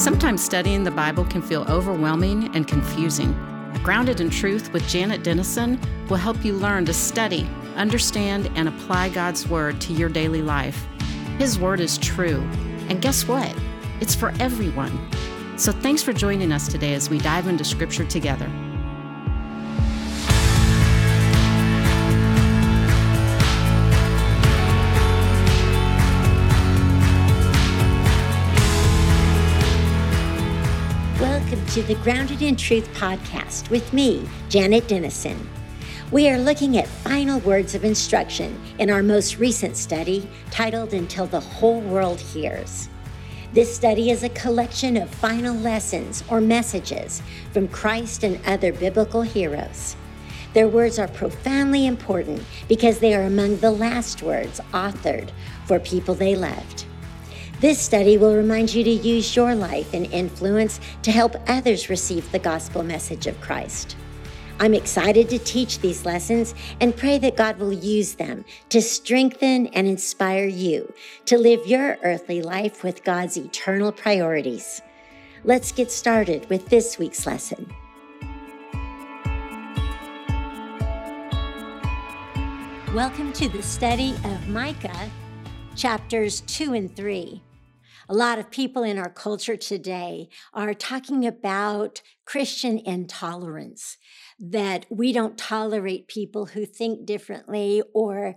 Sometimes studying the Bible can feel overwhelming and confusing. Grounded in Truth with Janet Denison will help you learn to study, understand, and apply God's Word to your daily life. His Word is true. And guess what? It's for everyone. So thanks for joining us today as we dive into Scripture together. To the Grounded in Truth podcast with me, Janet Denison. We are looking at final words of instruction in our most recent study titled Until the Whole World Hears. This study is a collection of final lessons or messages from Christ and other biblical heroes. Their words are profoundly important because they are among the last words authored for people they loved. This study will remind you to use your life and influence to help others receive the gospel message of Christ. I'm excited to teach these lessons and pray that God will use them to strengthen and inspire you to live your earthly life with God's eternal priorities. Let's get started with this week's lesson. Welcome to the study of Micah, chapters 2 and 3. A lot of people in our culture today are talking about Christian intolerance that we don't tolerate people who think differently or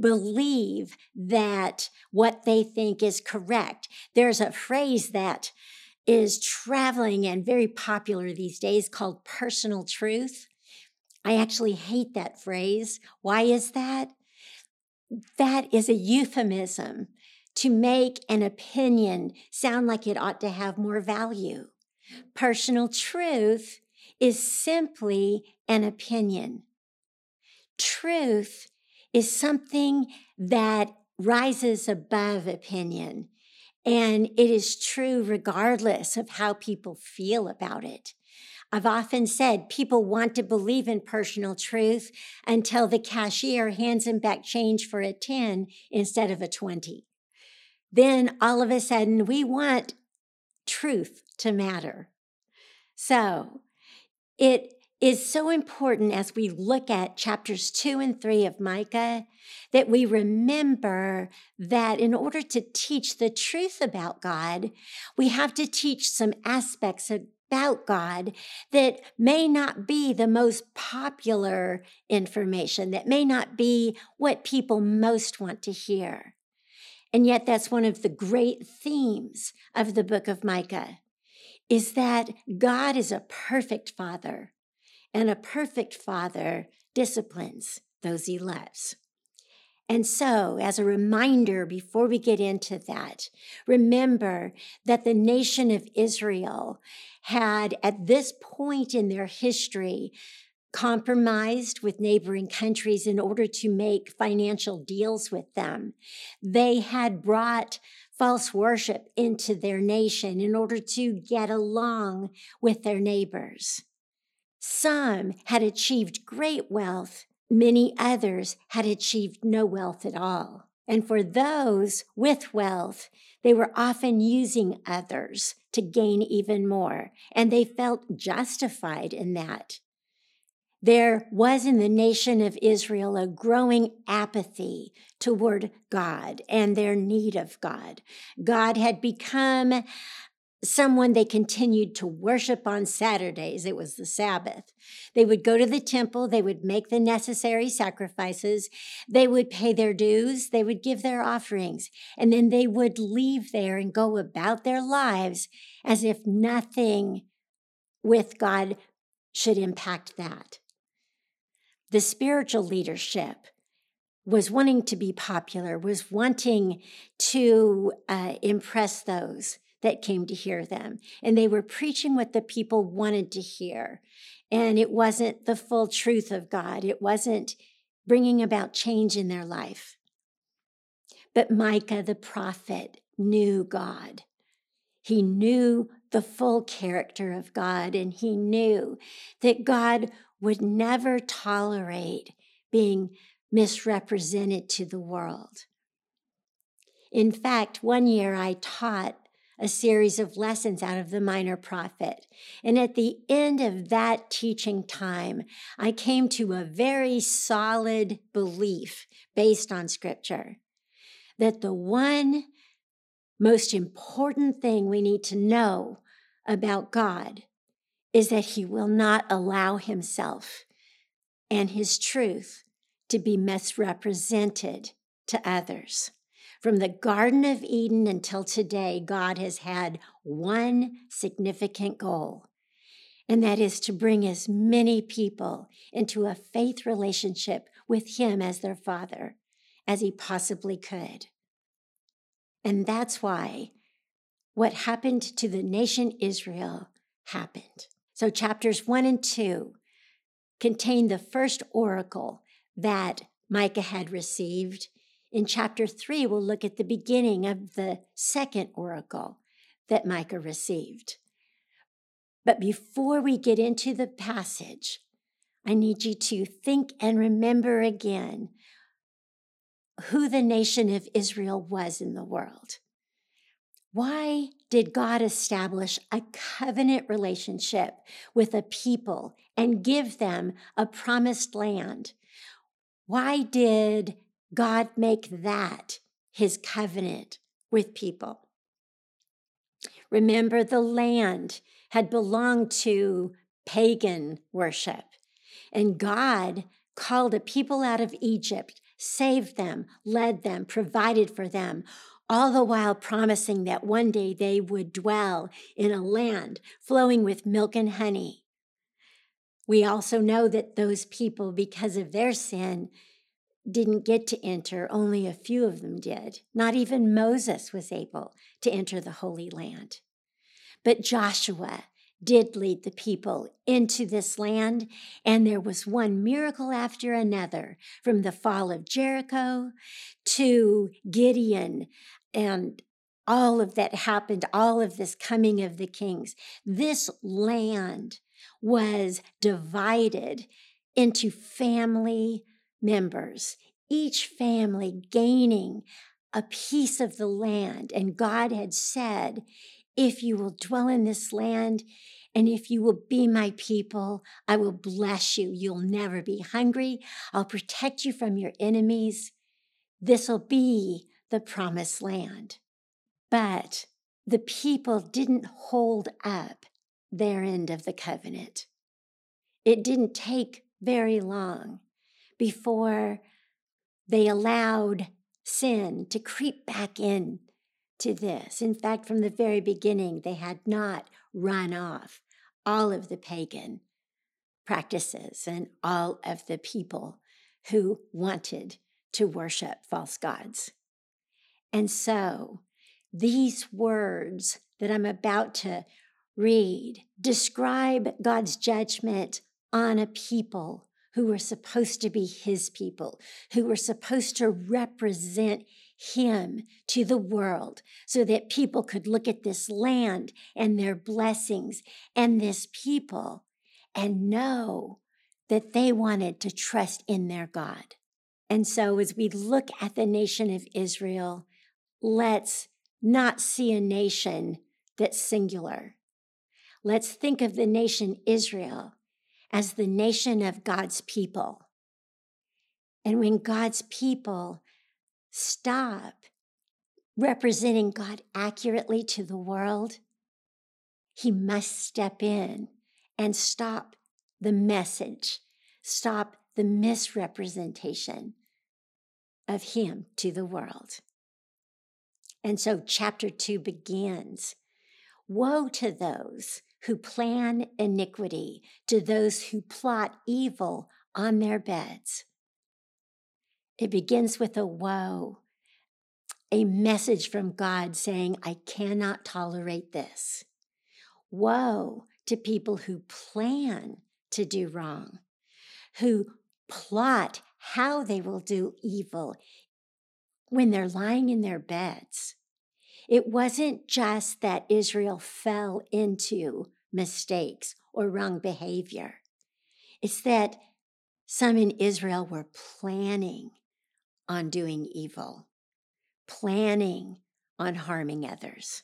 believe that what they think is correct. There's a phrase that is traveling and very popular these days called personal truth. I actually hate that phrase. Why is that? That is a euphemism to make an opinion sound like it ought to have more value. Personal truth is simply an opinion. Truth is something that rises above opinion, and it is true regardless of how people feel about it. I've often said people want to believe in personal truth until the cashier hands them back change for a 10 instead of a 20. Then all of a sudden, we want truth to matter. So it is so important as we look at chapters two and three of Micah that we remember that in order to teach the truth about God, we have to teach some aspects about God that may not be the most popular information, that may not be what people most want to hear. And yet, that's one of the great themes of the book of Micah is that God is a perfect father, and a perfect father disciplines those he loves. And so, as a reminder, before we get into that, remember that the nation of Israel had, at this point in their history, compromised with neighboring countries in order to make financial deals with them. They had brought false worship into their nation in order to get along with their neighbors. Some had achieved great wealth, many others had achieved no wealth at all. And for those with wealth, they were often using others to gain even more, and they felt justified in that. There was in the nation of Israel a growing apathy toward God and their need of God. God had become someone they continued to worship on Saturdays. It was the Sabbath. They would go to the temple, they would make the necessary sacrifices, they would pay their dues, they would give their offerings, and then they would leave there and go about their lives as if nothing with God should impact that the spiritual leadership was wanting to be popular, was wanting to uh, impress those that came to hear them. And they were preaching what the people wanted to hear. And it wasn't the full truth of God, it wasn't bringing about change in their life. But Micah the prophet knew God. He knew the full character of God, and he knew that God would never tolerate being misrepresented to the world. In fact, one year I taught a series of lessons out of the minor prophet. And at the end of that teaching time, I came to a very solid belief based on scripture that the one most important thing we need to know about God is that he will not allow himself and his truth to be misrepresented to others. From the Garden of Eden until today, God has had one significant goal, and that is to bring as many people into a faith relationship with Him as their Father as He possibly could. And that's why what happened to the nation Israel happened. So, chapters one and two contain the first oracle that Micah had received in chapter three, we'll look at the beginning of the second oracle that Micah received. But before we get into the passage, I need you to think and remember again who the nation of Israel was in the world. Why did God establish a covenant relationship with a people and give them a promised land? Why did God make that his covenant with people. Remember, the land had belonged to pagan worship, and God called a people out of Egypt, saved them, led them, provided for them, all the while promising that one day they would dwell in a land flowing with milk and honey. We also know that those people, because of their sin, didn't get to enter, only a few of them did. Not even Moses was able to enter the Holy Land. But Joshua did lead the people into this land, and there was one miracle after another from the fall of Jericho to Gideon and all of that happened, all of this coming of the kings. This land was divided into family members, each family gaining a piece of the land. And God had said, If you will dwell in this land, and if you will be my people, I will bless you. You'll never be hungry. I'll protect you from your enemies. This will be the promised land. But the people didn't hold up their end of the covenant. It didn't take very long before they allowed sin to creep back in to this. In fact, from the very beginning, they had not run off all of the pagan practices and all of the people who wanted to worship false gods. And so, these words that I'm about to read describe God's judgment on a people who were supposed to be his people, who were supposed to represent him to the world so that people could look at this land and their blessings and this people and know that they wanted to trust in their God. And so, as we look at the nation of Israel, let's not see a nation that's singular. Let's think of the nation Israel as the nation of God's people. And when God's people stop representing God accurately to the world, he must step in and stop the message, stop the misrepresentation of him to the world. And so chapter two begins Woe to those who plan iniquity, to those who plot evil on their beds. It begins with a woe, a message from God saying, I cannot tolerate this. Woe to people who plan to do wrong, who plot how they will do evil when they're lying in their beds. It wasn't just that Israel fell into mistakes or wrong behavior, it's that some in Israel were planning on doing evil, planning on harming others.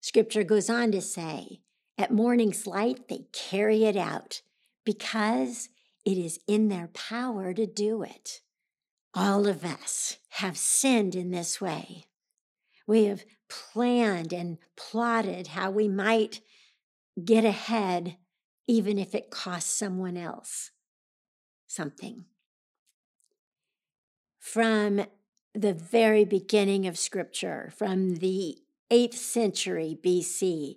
Scripture goes on to say, at morning's light, they carry it out because it is in their power to do it. All of us have sinned in this way. We have planned and plotted how we might get ahead, even if it costs someone else something. From the very beginning of Scripture, from the 8th century BC,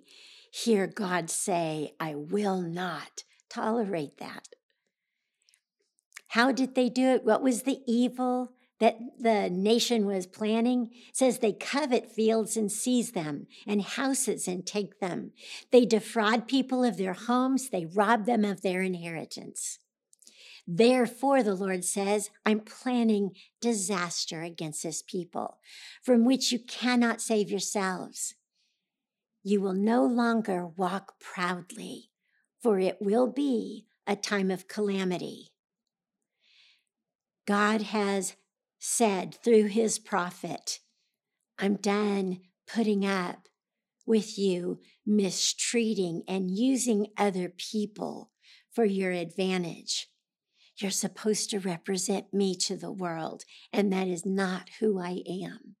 hear God say, I will not tolerate that. How did they do it? What was the evil that the nation was planning? Says they covet fields and seize them, and houses and take them. They defraud people of their homes, they rob them of their inheritance. Therefore, the Lord says, I'm planning disaster against this people, from which you cannot save yourselves. You will no longer walk proudly, for it will be a time of calamity. God has said through his prophet, I'm done putting up with you mistreating and using other people for your advantage. You're supposed to represent me to the world, and that is not who I am.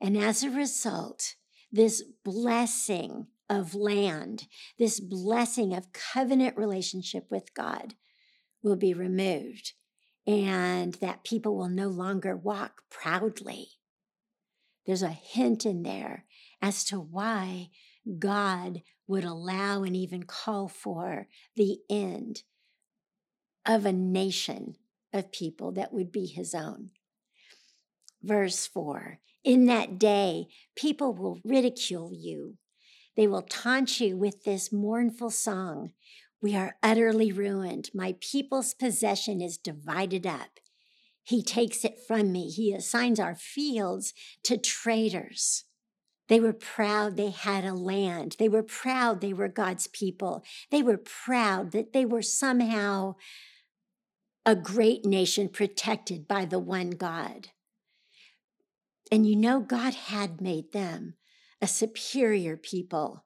And as a result, this blessing of land, this blessing of covenant relationship with God will be removed, and that people will no longer walk proudly. There's a hint in there as to why God would allow and even call for the end of a nation of people that would be his own. Verse 4 In that day, people will ridicule you. They will taunt you with this mournful song. We are utterly ruined. My people's possession is divided up. He takes it from me. He assigns our fields to traders. They were proud they had a land. They were proud they were God's people. They were proud that they were somehow a great nation protected by the one God. And you know, God had made them a superior people.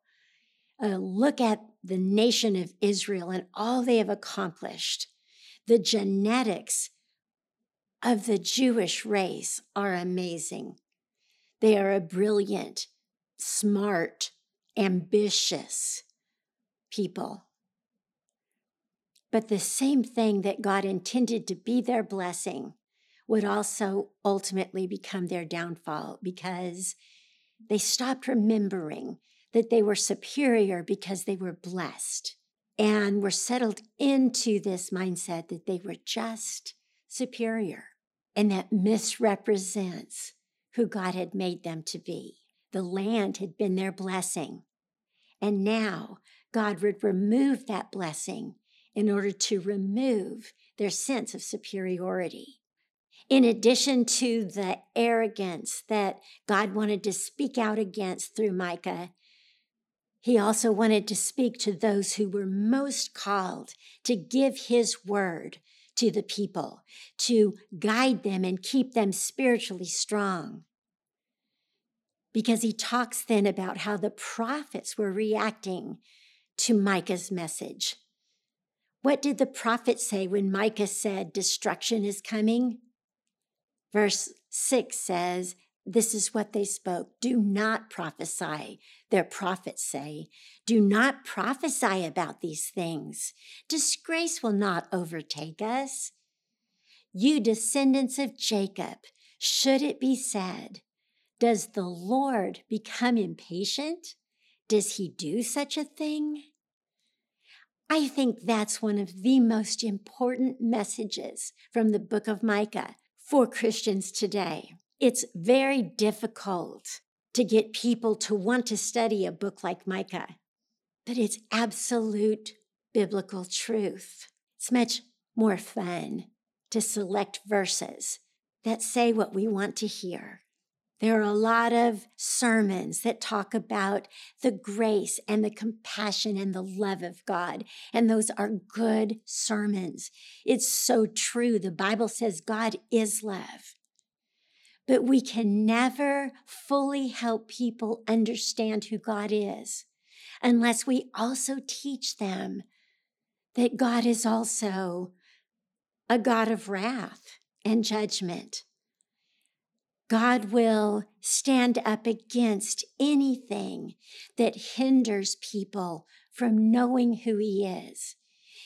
Look at the nation of Israel and all they have accomplished. The genetics of the Jewish race are amazing. They are a brilliant, smart, ambitious people. But the same thing that God intended to be their blessing would also ultimately become their downfall because they stopped remembering that they were superior because they were blessed and were settled into this mindset that they were just superior. And that misrepresents who God had made them to be. The land had been their blessing. And now God would remove that blessing in order to remove their sense of superiority. In addition to the arrogance that God wanted to speak out against through Micah, he also wanted to speak to those who were most called to give his word to the people, to guide them and keep them spiritually strong. Because he talks then about how the prophets were reacting to Micah's message. What did the prophet say when Micah said, Destruction is coming? Verse 6 says, This is what they spoke. Do not prophesy, their prophets say. Do not prophesy about these things. Disgrace will not overtake us. You descendants of Jacob, should it be said, Does the Lord become impatient? Does he do such a thing? I think that's one of the most important messages from the book of Micah for Christians today. It's very difficult to get people to want to study a book like Micah, but it's absolute biblical truth. It's much more fun to select verses that say what we want to hear there are a lot of sermons that talk about the grace and the compassion and the love of God. And those are good sermons. It's so true. The Bible says God is love. But we can never fully help people understand who God is unless we also teach them that God is also a God of wrath and judgment. God will stand up against anything that hinders people from knowing who He is.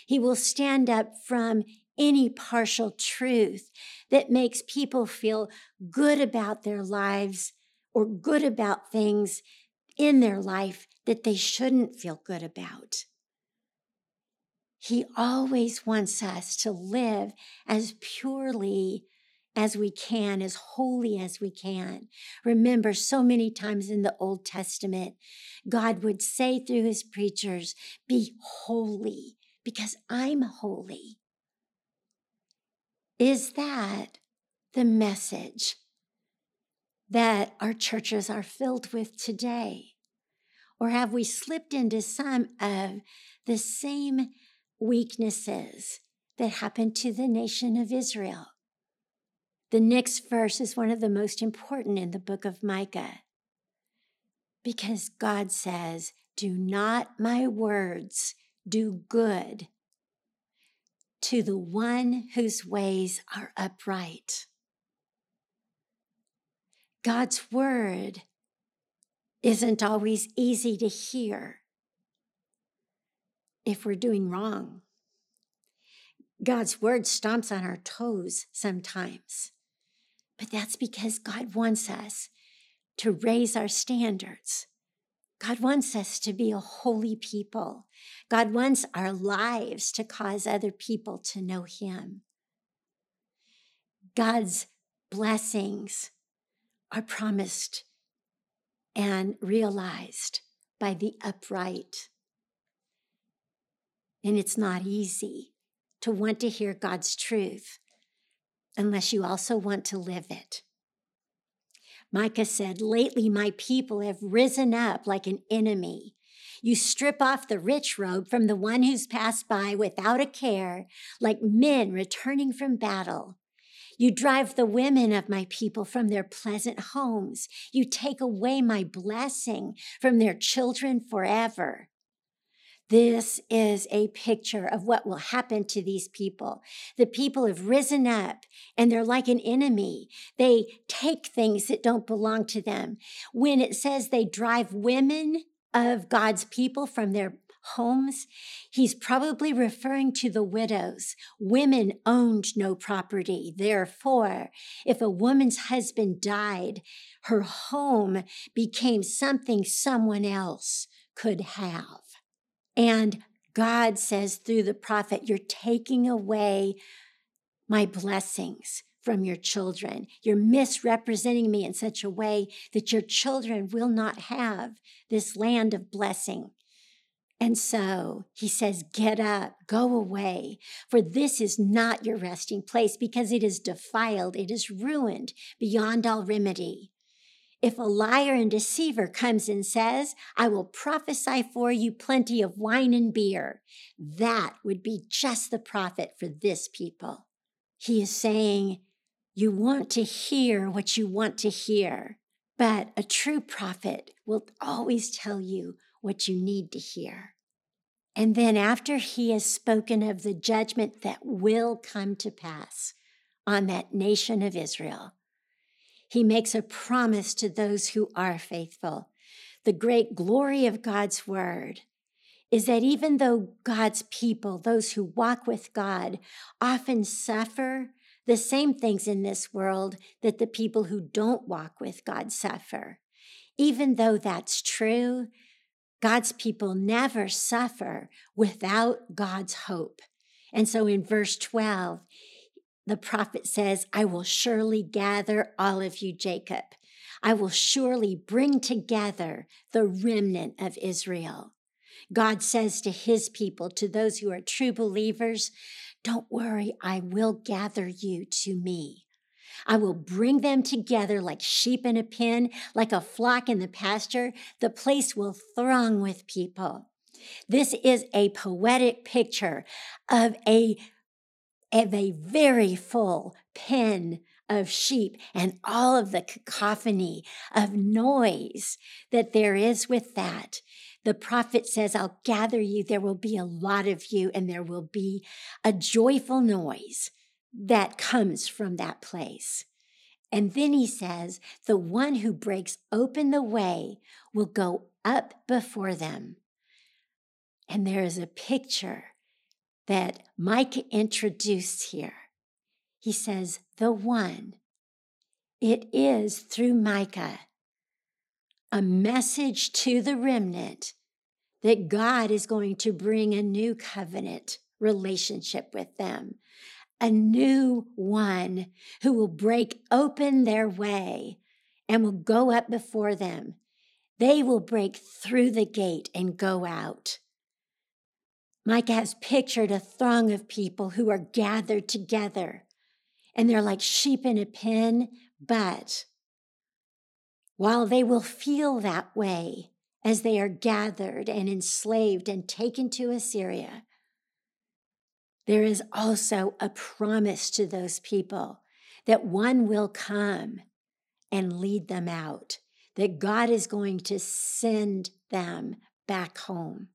He will stand up from any partial truth that makes people feel good about their lives or good about things in their life that they shouldn't feel good about. He always wants us to live as purely as we can, as holy as we can. Remember, so many times in the Old Testament, God would say through his preachers, Be holy because I'm holy. Is that the message that our churches are filled with today? Or have we slipped into some of the same weaknesses that happened to the nation of Israel? The next verse is one of the most important in the book of Micah because God says, Do not my words do good to the one whose ways are upright. God's word isn't always easy to hear if we're doing wrong. God's word stomps on our toes sometimes. But that's because God wants us to raise our standards. God wants us to be a holy people. God wants our lives to cause other people to know Him. God's blessings are promised and realized by the upright. And it's not easy to want to hear God's truth unless you also want to live it. Micah said, Lately my people have risen up like an enemy. You strip off the rich robe from the one who's passed by without a care, like men returning from battle. You drive the women of my people from their pleasant homes. You take away my blessing from their children forever. This is a picture of what will happen to these people. The people have risen up and they're like an enemy. They take things that don't belong to them. When it says they drive women of God's people from their homes, he's probably referring to the widows. Women owned no property. Therefore, if a woman's husband died, her home became something someone else could have. And God says through the prophet, You're taking away my blessings from your children. You're misrepresenting me in such a way that your children will not have this land of blessing. And so he says, Get up, go away, for this is not your resting place because it is defiled, it is ruined beyond all remedy. If a liar and deceiver comes and says, I will prophesy for you plenty of wine and beer, that would be just the prophet for this people. He is saying, You want to hear what you want to hear, but a true prophet will always tell you what you need to hear. And then, after he has spoken of the judgment that will come to pass on that nation of Israel, he makes a promise to those who are faithful. The great glory of God's word is that even though God's people, those who walk with God, often suffer the same things in this world that the people who don't walk with God suffer, even though that's true, God's people never suffer without God's hope. And so in verse 12, the prophet says, I will surely gather all of you, Jacob. I will surely bring together the remnant of Israel. God says to his people, to those who are true believers, don't worry, I will gather you to me. I will bring them together like sheep in a pen, like a flock in the pasture. The place will throng with people. This is a poetic picture of a of a very full pen of sheep and all of the cacophony of noise that there is with that. The prophet says, I'll gather you. There will be a lot of you, and there will be a joyful noise that comes from that place. And then he says, The one who breaks open the way will go up before them. And there is a picture that Micah introduced here. He says, The one. It is through Micah a message to the remnant that God is going to bring a new covenant relationship with them, a new one who will break open their way and will go up before them. They will break through the gate and go out. Micah has pictured a throng of people who are gathered together and they're like sheep in a pen, but while they will feel that way as they are gathered and enslaved and taken to Assyria, there is also a promise to those people that one will come and lead them out, that God is going to send them back home.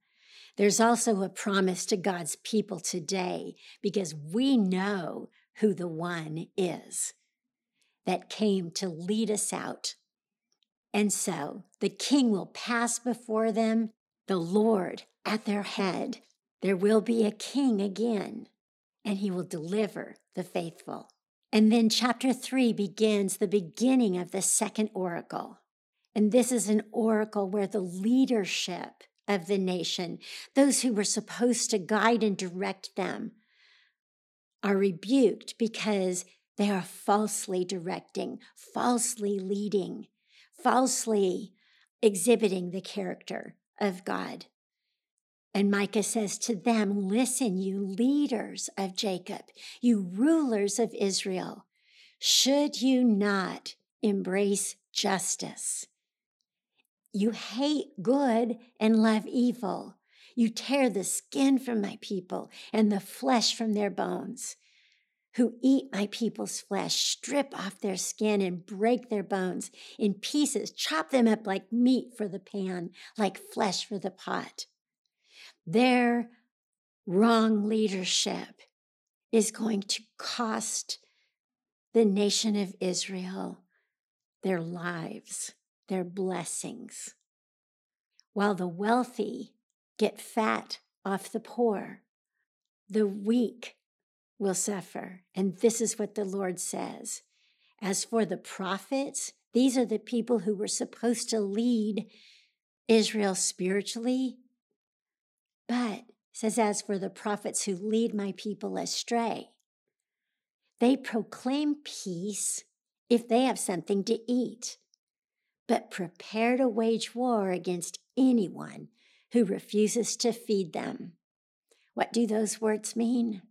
There's also a promise to God's people today because we know who the one is that came to lead us out. And so the king will pass before them, the Lord at their head, there will be a king again, and he will deliver the faithful. And then chapter three begins the beginning of the second oracle. And this is an oracle where the leadership of the nation, those who were supposed to guide and direct them, are rebuked because they are falsely directing, falsely leading, falsely exhibiting the character of God. And Micah says to them, Listen, you leaders of Jacob, you rulers of Israel, should you not embrace justice? You hate good and love evil. You tear the skin from my people and the flesh from their bones. Who eat my people's flesh, strip off their skin and break their bones in pieces, chop them up like meat for the pan, like flesh for the pot. Their wrong leadership is going to cost the nation of Israel their lives, their blessings. While the wealthy get fat off the poor, the weak will suffer. And this is what the Lord says. As for the prophets, these are the people who were supposed to lead Israel spiritually but says, as for the prophets who lead my people astray, they proclaim peace if they have something to eat, but prepare to wage war against anyone who refuses to feed them. What do those words mean?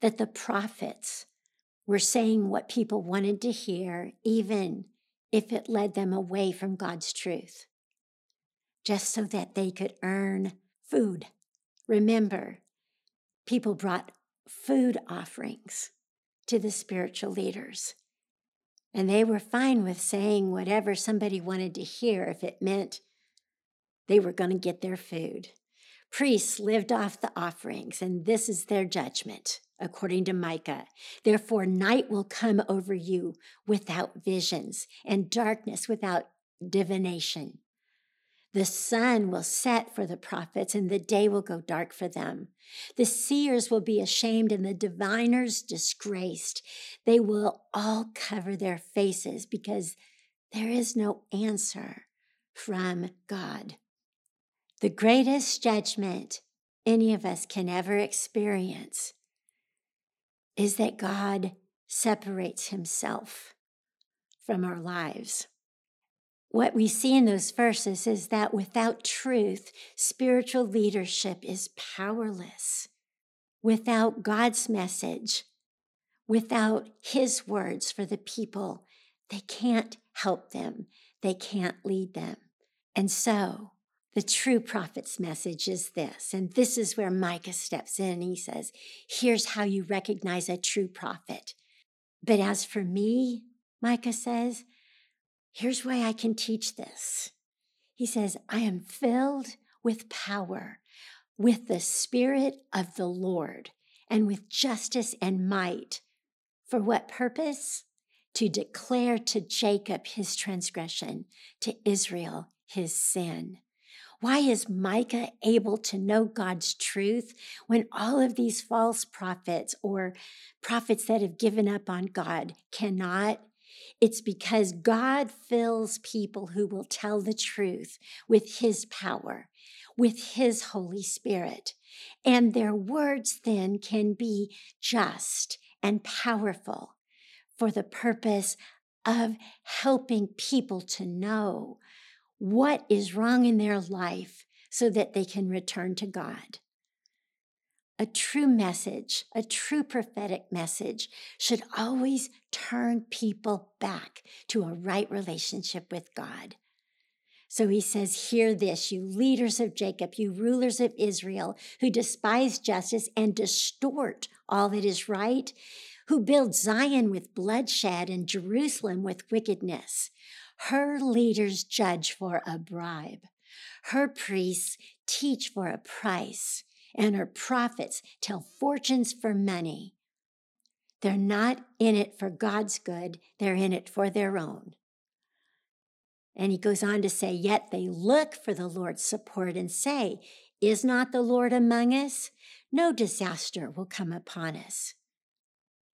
That the prophets were saying what people wanted to hear, even if it led them away from God's truth, just so that they could earn food Remember, people brought food offerings to the spiritual leaders. And they were fine with saying whatever somebody wanted to hear if it meant they were going to get their food. Priests lived off the offerings, and this is their judgment, according to Micah. Therefore, night will come over you without visions, and darkness without divination. The sun will set for the prophets, and the day will go dark for them. The seers will be ashamed, and the diviners disgraced. They will all cover their faces because there is no answer from God. The greatest judgment any of us can ever experience is that God separates himself from our lives what we see in those verses is that without truth, spiritual leadership is powerless. Without God's message, without His words for the people, they can't help them, they can't lead them. And so, the true prophet's message is this, and this is where Micah steps in. He says, Here's how you recognize a true prophet But as for me, Micah says, here's why I can teach this. He says, I am filled with power, with the Spirit of the Lord, and with justice and might. For what purpose? To declare to Jacob his transgression, to Israel his sin. Why is Micah able to know God's truth when all of these false prophets or prophets that have given up on God cannot? It's because God fills people who will tell the truth with his power, with his Holy Spirit. And their words then can be just and powerful for the purpose of helping people to know what is wrong in their life so that they can return to God. A true message, a true prophetic message, should always turn people back to a right relationship with God. So he says, Hear this, you leaders of Jacob, you rulers of Israel, who despise justice and distort all that is right, who build Zion with bloodshed and Jerusalem with wickedness. Her leaders judge for a bribe. Her priests teach for a price, and her prophets tell fortunes for money. They're not in it for God's good, they're in it for their own. And he goes on to say, Yet they look for the Lord's support and say, Is not the Lord among us? No disaster will come upon us.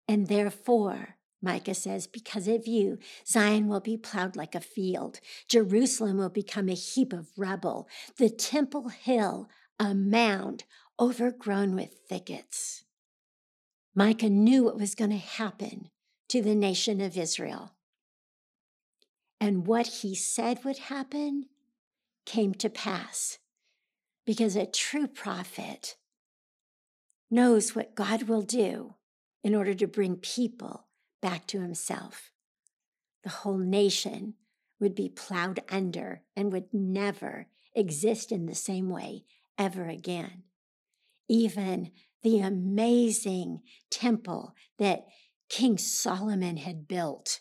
And therefore, Micah says, Because of you, Zion will be plowed like a field. Jerusalem will become a heap of rubble. The temple hill, a mound overgrown with thickets. Micah knew what was going to happen to the nation of Israel. And what he said would happen came to pass because a true prophet knows what God will do in order to bring people back to himself. The whole nation would be plowed under and would never exist in the same way ever again. Even the amazing temple that King Solomon had built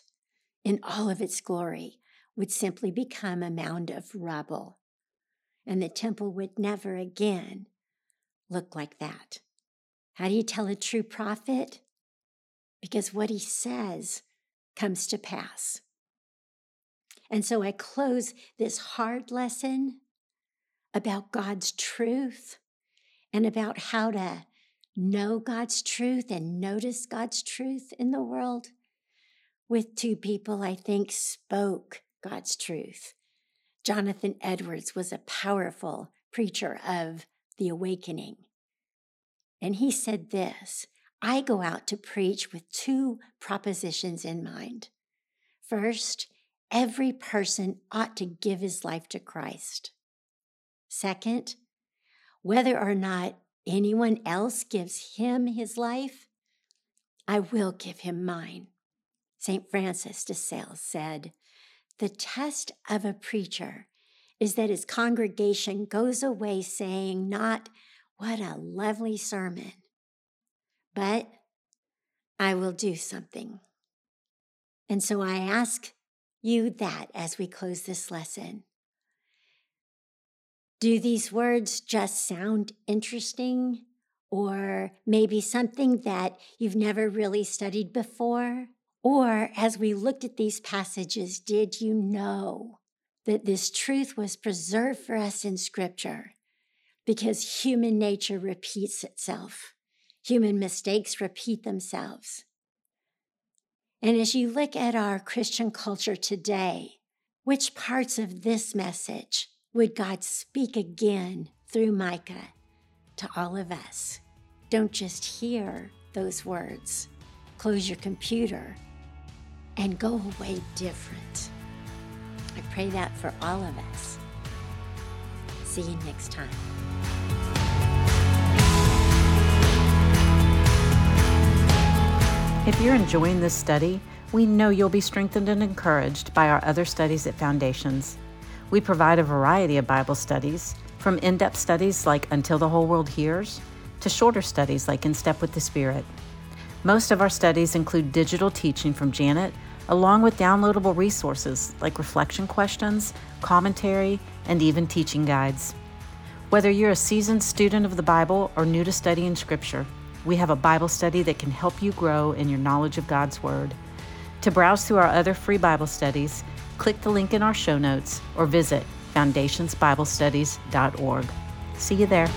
in all of its glory would simply become a mound of rubble. And the temple would never again look like that. How do you tell a true prophet? because what he says comes to pass. And so I close this hard lesson about God's truth and about how to know God's truth and notice God's truth in the world with two people I think spoke God's truth. Jonathan Edwards was a powerful preacher of the awakening. And he said this I go out to preach with two propositions in mind. First, every person ought to give his life to Christ. Second, whether or not anyone else gives him his life, I will give him mine. St. Francis de Sales said, The test of a preacher is that his congregation goes away saying, not, What a lovely sermon, but I will do something. And so I ask you that as we close this lesson. Do these words just sound interesting? Or maybe something that you've never really studied before? Or as we looked at these passages, did you know that this truth was preserved for us in Scripture? Because human nature repeats itself. Human mistakes repeat themselves. And as you look at our Christian culture today, which parts of this message would God speak again through Micah to all of us? Don't just hear those words. Close your computer and go away different. I pray that for all of us. See you next time. If you're enjoying this study, we know you'll be strengthened and encouraged by our other studies at Foundations. We provide a variety of Bible studies, from in depth studies like Until the Whole World Hears to shorter studies like In Step with the Spirit. Most of our studies include digital teaching from Janet, along with downloadable resources like reflection questions, commentary, and even teaching guides. Whether you're a seasoned student of the Bible or new to studying Scripture, we have a Bible study that can help you grow in your knowledge of God's Word. To browse through our other free Bible studies, click the link in our show notes or visit foundationsbiblestudies.org. See you there.